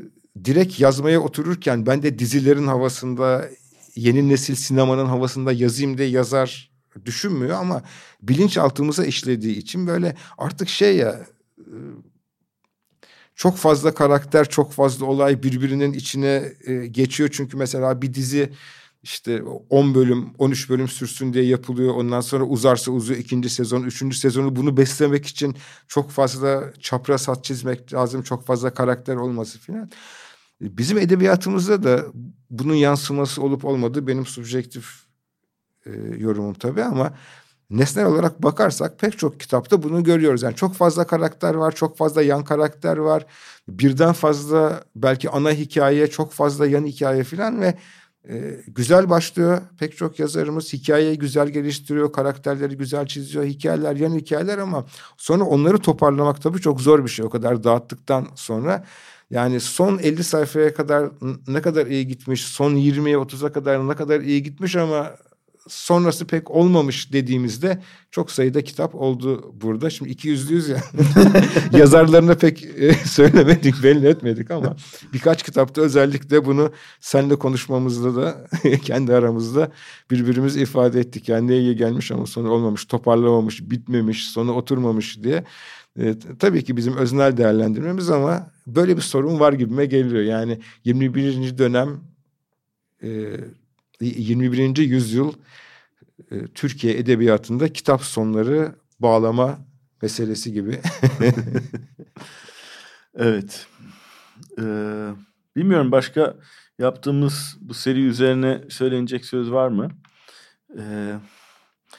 direkt yazmaya otururken ben de dizilerin havasında yeni nesil sinemanın havasında yazayım diye yazar düşünmüyor ama bilinçaltımıza işlediği için böyle artık şey ya e, çok fazla karakter, çok fazla olay birbirinin içine e, geçiyor. Çünkü mesela bir dizi işte 10 bölüm 13 bölüm sürsün diye yapılıyor. Ondan sonra uzarsa uzuyor ikinci sezon, üçüncü sezonu bunu beslemek için çok fazla çapraz hat çizmek lazım. Çok fazla karakter olması filan. Bizim edebiyatımızda da bunun yansıması olup olmadığı benim subjektif e, yorumum tabii ama nesnel olarak bakarsak pek çok kitapta bunu görüyoruz. Yani çok fazla karakter var, çok fazla yan karakter var. Birden fazla belki ana hikaye, çok fazla yan hikaye filan ve Ee, güzel başlıyor. Pek çok yazarımız hikayeyi güzel geliştiriyor, karakterleri güzel çiziyor, hikayeler yan hikayeler ama sonra onları toparlamak tabii çok zor bir şey. O kadar dağıttıktan sonra yani son 50 sayfaya kadar ne kadar iyi gitmiş, son 20'ye 30'a kadar ne kadar iyi gitmiş ama sonrası pek olmamış dediğimizde çok sayıda kitap oldu burada. Şimdi iki yüzlüyüz ya. Yazarlarına pek e, söylemedik, belli etmedik ama birkaç kitapta özellikle bunu seninle konuşmamızda da kendi aramızda birbirimiz ifade ettik. Yani neye gelmiş ama sonu olmamış, toparlamamış, bitmemiş, sonu oturmamış diye. E, tabii ki bizim öznel değerlendirmemiz ama böyle bir sorun var gibime geliyor. Yani 21. dönem e, 21. yüzyıl e, Türkiye edebiyatında kitap sonları bağlama meselesi gibi. evet. Ee, bilmiyorum başka yaptığımız bu seri üzerine söylenecek söz var mı? Ee,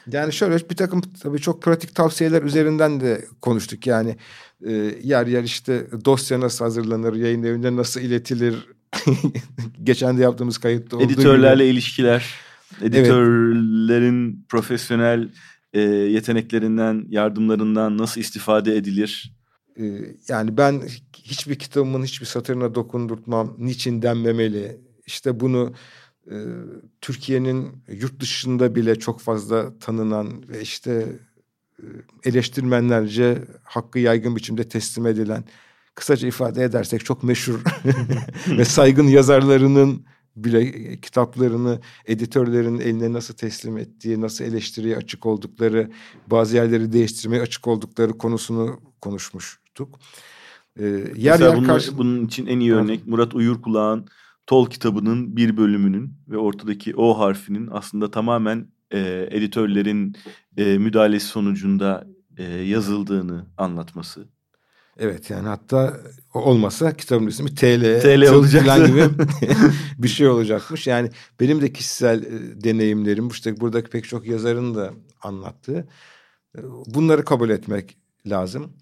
yani şöyle bir takım tabii çok pratik tavsiyeler üzerinden de konuştuk. Yani e, yer yer işte dosya nasıl hazırlanır, yayın evinde nasıl iletilir. Geçen de yaptığımız kayıtta olduğu Editörlerle gibi. ilişkiler, editörlerin evet. profesyonel e, yeteneklerinden, yardımlarından nasıl istifade edilir? E, yani ben hiçbir kitabımın hiçbir satırına dokundurtmam, niçin denmemeli. İşte bunu e, Türkiye'nin yurt dışında bile çok fazla tanınan ve işte e, eleştirmenlerce hakkı yaygın biçimde teslim edilen kısaca ifade edersek çok meşhur ve saygın yazarlarının bile kitaplarını editörlerin eline nasıl teslim ettiği, nasıl eleştiriye açık oldukları, bazı yerleri değiştirmeye açık oldukları konusunu konuşmuştuk. Ee, yer Mesela yer bunun, karşı... bunun için en iyi örnek Murat Uyurkulağ'ın Tol kitabının bir bölümünün ve ortadaki O harfinin aslında tamamen e, editörlerin e, müdahalesi sonucunda e, yazıldığını anlatması. Evet yani hatta olmasa kitabın ismi TL, TL olacak gibi bir şey olacakmış. Yani benim de kişisel e, deneyimlerim işte buradaki pek çok yazarın da anlattığı e, bunları kabul etmek lazım.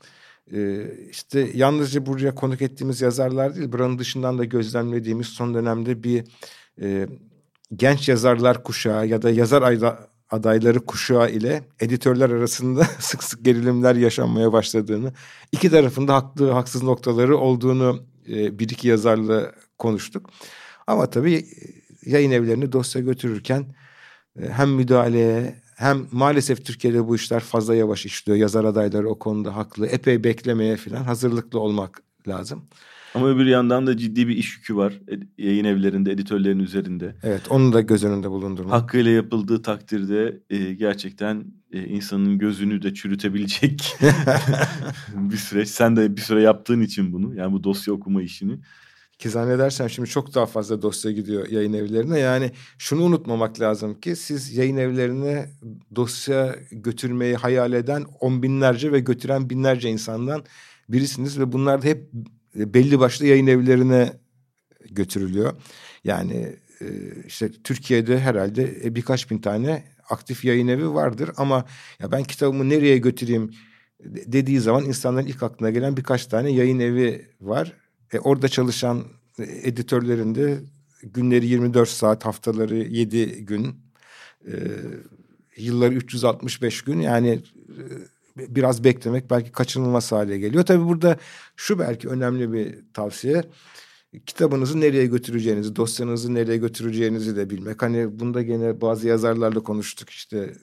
Ee, işte yalnızca buraya konuk ettiğimiz yazarlar değil, buranın dışından da gözlemlediğimiz son dönemde bir e, genç yazarlar kuşağı ya da yazar ayda, adayları kuşağı ile editörler arasında sık sık gerilimler yaşanmaya başladığını, iki tarafında haklı haksız noktaları olduğunu e, bir iki yazarla konuştuk. Ama tabii e, yayın evlerini dosya götürürken e, hem müdahaleye hem maalesef Türkiye'de bu işler fazla yavaş işliyor. Yazar adayları o konuda haklı. Epey beklemeye falan hazırlıklı olmak lazım. Ama öbür yandan da ciddi bir iş yükü var yayın evlerinde, editörlerin üzerinde. Evet, onu da göz önünde bulundurmak. Hakkıyla yapıldığı takdirde e, gerçekten e, insanın gözünü de çürütebilecek bir süreç. Sen de bir süre yaptığın için bunu, yani bu dosya okuma işini. Ki zannedersem şimdi çok daha fazla dosya gidiyor yayın evlerine. Yani şunu unutmamak lazım ki siz yayın evlerine dosya götürmeyi hayal eden on binlerce ve götüren binlerce insandan birisiniz ve bunlar da hep belli başlı yayın evlerine götürülüyor. Yani e, işte Türkiye'de herhalde e, birkaç bin tane aktif yayın evi vardır ama ya ben kitabımı nereye götüreyim dediği zaman insanların ilk aklına gelen birkaç tane yayın evi var. E, orada çalışan editörlerin de günleri 24 saat, haftaları 7 gün, e, yılları 365 gün yani e, biraz beklemek belki kaçınılmaz hale geliyor. Tabii burada şu belki önemli bir tavsiye. Kitabınızı nereye götüreceğinizi, dosyanızı nereye götüreceğinizi de bilmek. Hani bunda gene bazı yazarlarla konuştuk işte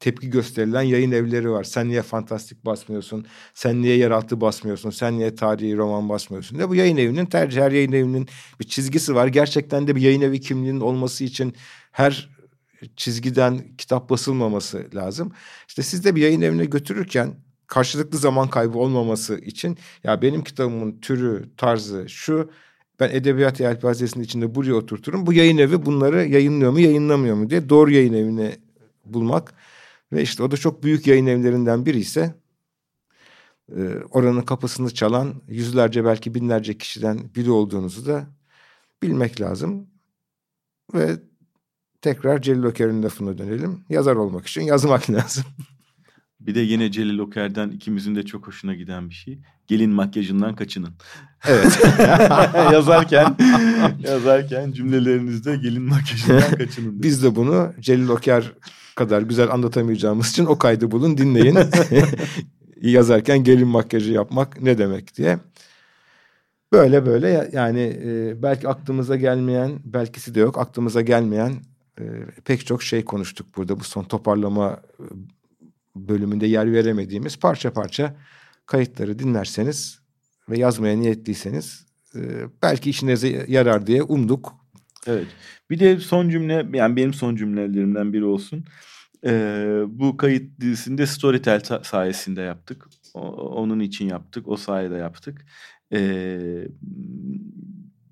tepki gösterilen yayın evleri var. Sen niye fantastik basmıyorsun? Sen niye yeraltı basmıyorsun? Sen niye tarihi roman basmıyorsun? Ne bu yayın evinin tercih. Her yayın evinin bir çizgisi var. Gerçekten de bir yayın evi kimliğinin olması için her çizgiden kitap basılmaması lazım. İşte siz de bir yayın evine götürürken karşılıklı zaman kaybı olmaması için ya benim kitabımın türü, tarzı şu ben edebiyat yelpazesinin içinde buraya oturturum. Bu yayın evi bunları yayınlıyor mu, yayınlamıyor mu diye doğru yayın evini bulmak ve işte o da çok büyük yayın evlerinden biri ise e, oranın kapısını çalan yüzlerce belki binlerce kişiden biri olduğunuzu da bilmek lazım. Ve tekrar Celil Oker'in lafına dönelim. Yazar olmak için yazmak lazım. Bir de yine Celil Oker'den ikimizin de çok hoşuna giden bir şey. Gelin makyajından kaçının. Evet. yazarken yazarken cümlelerinizde gelin makyajından kaçının. Biz de bunu Celil Oker kadar güzel anlatamayacağımız için o kaydı bulun dinleyin. yazarken gelin makyajı yapmak ne demek diye. Böyle böyle yani e, belki aklımıza gelmeyen, belkisi de yok aklımıza gelmeyen e, pek çok şey konuştuk burada bu son toparlama e, bölümünde yer veremediğimiz parça parça kayıtları dinlerseniz ve yazmaya niyetliyseniz e, belki işinize yarar diye umduk. Evet. Bir de son cümle yani benim son cümlelerimden biri olsun. Ee, bu kayıt dizisinde Storytel sayesinde yaptık. O, onun için yaptık. O sayede yaptık. Ee,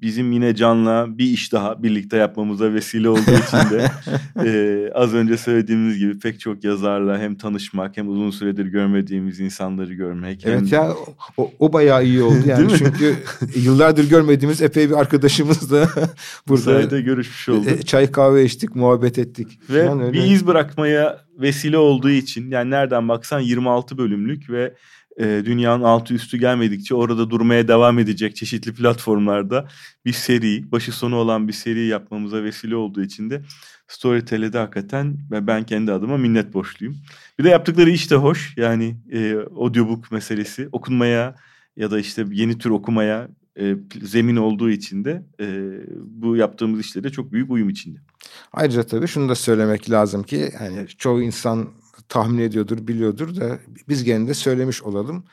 bizim yine Can'la bir iş daha birlikte yapmamıza vesile olduğu için de e, az önce söylediğimiz gibi pek çok yazarla hem tanışmak hem uzun süredir görmediğimiz insanları görmek. Evet hem... ya o, o bayağı iyi oldu yani çünkü yıllardır görmediğimiz epey bir arkadaşımız da burada Sayede görüşmüş olduk. E, çay kahve içtik, muhabbet ettik. Ve öyle... bir iz bırakmaya vesile olduğu için yani nereden baksan 26 bölümlük ve e, dünyanın altı üstü gelmedikçe orada durmaya devam edecek çeşitli platformlarda bir seri, başı sonu olan bir seri yapmamıza vesile olduğu için de Storytel'e de hakikaten ve ben kendi adıma minnet borçluyum. Bir de yaptıkları iş de hoş. Yani e, audiobook meselesi okunmaya ya da işte yeni tür okumaya e, zemin olduğu için de e, bu yaptığımız işlere çok büyük uyum içinde. Ayrıca tabii şunu da söylemek lazım ki hani çoğu insan tahmin ediyordur, biliyordur da biz gene de söylemiş olalım.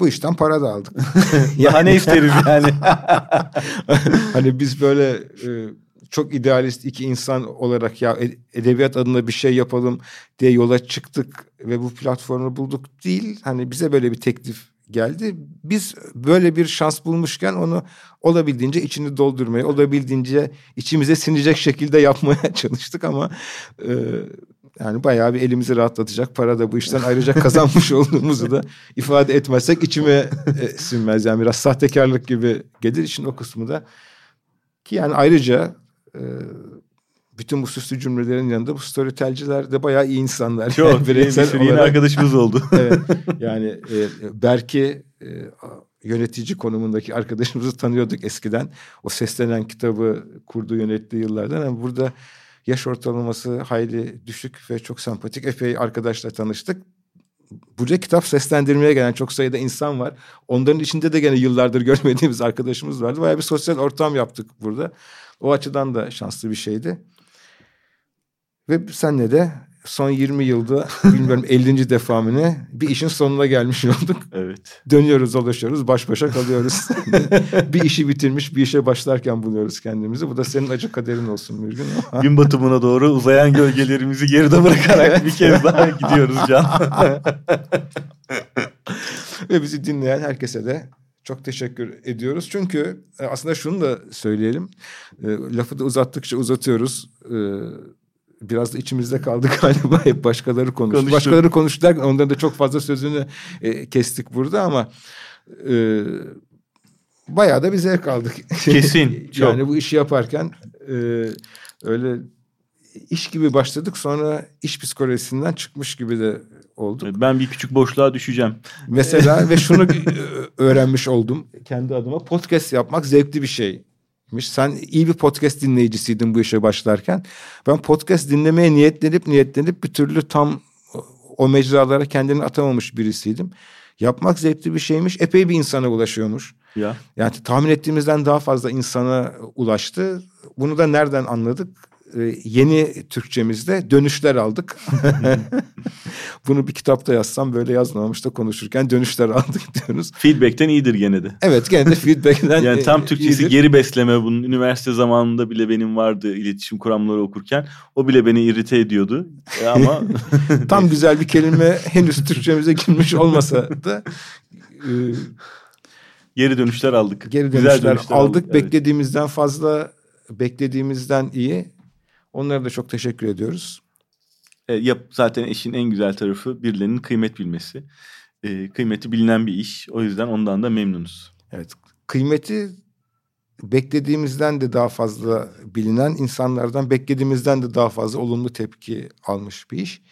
Bu işten para da aldık. ya ne isteriz yani. hani biz böyle e, çok idealist iki insan olarak ya edebiyat adına bir şey yapalım diye yola çıktık ve bu platformu bulduk değil. Hani bize böyle bir teklif geldi. Biz böyle bir şans bulmuşken onu olabildiğince içini doldurmaya, olabildiğince içimize sinecek şekilde yapmaya çalıştık ama e, yani bayağı bir elimizi rahatlatacak para da bu işten ayrıca kazanmış olduğumuzu da ifade etmezsek içime e, sinmez. Yani biraz sahtekarlık gibi gelir işin o kısmı da. Ki yani ayrıca e, bütün bu süslü cümlelerin yanında bu storytelciler de bayağı iyi insanlar. Çok yani bireysel bir sürü yeni arkadaşımız oldu. evet yani e, Berke e, yönetici konumundaki arkadaşımızı tanıyorduk eskiden. O seslenen kitabı kurduğu yönettiği yıllardan. Yani burada Yaş ortalaması hayli düşük ve çok sempatik. Epey arkadaşla tanıştık. Buraya kitap seslendirmeye gelen çok sayıda insan var. Onların içinde de gene yıllardır görmediğimiz arkadaşımız vardı. Bayağı bir sosyal ortam yaptık burada. O açıdan da şanslı bir şeydi. Ve senle de son 20 yılda bilmiyorum 50. defa mı ne bir işin sonuna gelmiş olduk. Evet. Dönüyoruz dolaşıyoruz baş başa kalıyoruz. bir işi bitirmiş bir işe başlarken buluyoruz kendimizi. Bu da senin acı kaderin olsun Mürgün. Gün batımına doğru uzayan gölgelerimizi geride bırakarak bir kez daha gidiyoruz Can. Ve bizi dinleyen herkese de çok teşekkür ediyoruz. Çünkü e, aslında şunu da söyleyelim. E, lafı da uzattıkça uzatıyoruz. E, biraz da içimizde kaldı galiba hep başkaları konuştu. Konuştuk. Başkaları konuştu derken onların da çok fazla sözünü e, kestik burada ama e, bayağı da bir zevk aldık. Kesin. yani çok. bu işi yaparken e, öyle iş gibi başladık sonra iş psikolojisinden çıkmış gibi de olduk. Ben bir küçük boşluğa düşeceğim. Mesela ve şunu öğrenmiş oldum kendi adıma podcast yapmak zevkli bir şey sen iyi bir podcast dinleyicisiydin bu işe başlarken. Ben podcast dinlemeye niyetlenip niyetlenip bir türlü tam o mecralara kendini atamamış birisiydim. Yapmak zevkli bir şeymiş. Epey bir insana ulaşıyormuş. Ya. Yani tahmin ettiğimizden daha fazla insana ulaştı. Bunu da nereden anladık? e, yeni Türkçemizde dönüşler aldık. Bunu bir kitapta yazsam böyle yazmamış da konuşurken dönüşler aldık diyoruz. Feedback'ten iyidir gene de. Evet gene de feedback'ten Yani tam Türkçesi iyidir. geri besleme bunun üniversite zamanında bile benim vardı iletişim kuramları okurken. O bile beni irite ediyordu. E ama tam güzel bir kelime henüz Türkçemize girmiş olmasa da e, geri dönüşler aldık. Geri dönüşler, dönüşler aldık. aldık. Beklediğimizden evet. fazla beklediğimizden iyi Onlara da çok teşekkür ediyoruz. E, yap, zaten işin en güzel tarafı birilerinin kıymet bilmesi. E, kıymeti bilinen bir iş. O yüzden ondan da memnunuz. Evet. Kıymeti beklediğimizden de daha fazla bilinen insanlardan beklediğimizden de daha fazla olumlu tepki almış bir iş.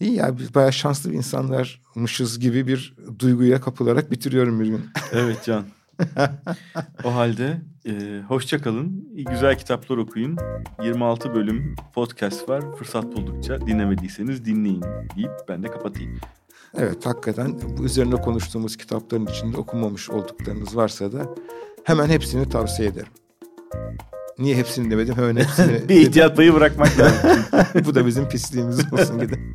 İyi ya biz bayağı şanslı bir insanlarmışız gibi bir duyguya kapılarak bitiriyorum bir gün. Evet Can. o halde e, hoşça kalın. Güzel kitaplar okuyun. 26 bölüm podcast var. Fırsat buldukça dinlemediyseniz dinleyin deyip ben de kapatayım. Evet hakikaten bu üzerine konuştuğumuz kitapların içinde okumamış olduklarınız varsa da hemen hepsini tavsiye ederim. Niye hepsini demedim hemen hepsini bir ihtiyat payı bırakmak lazım. bu da bizim pisliğimiz olsun gidin.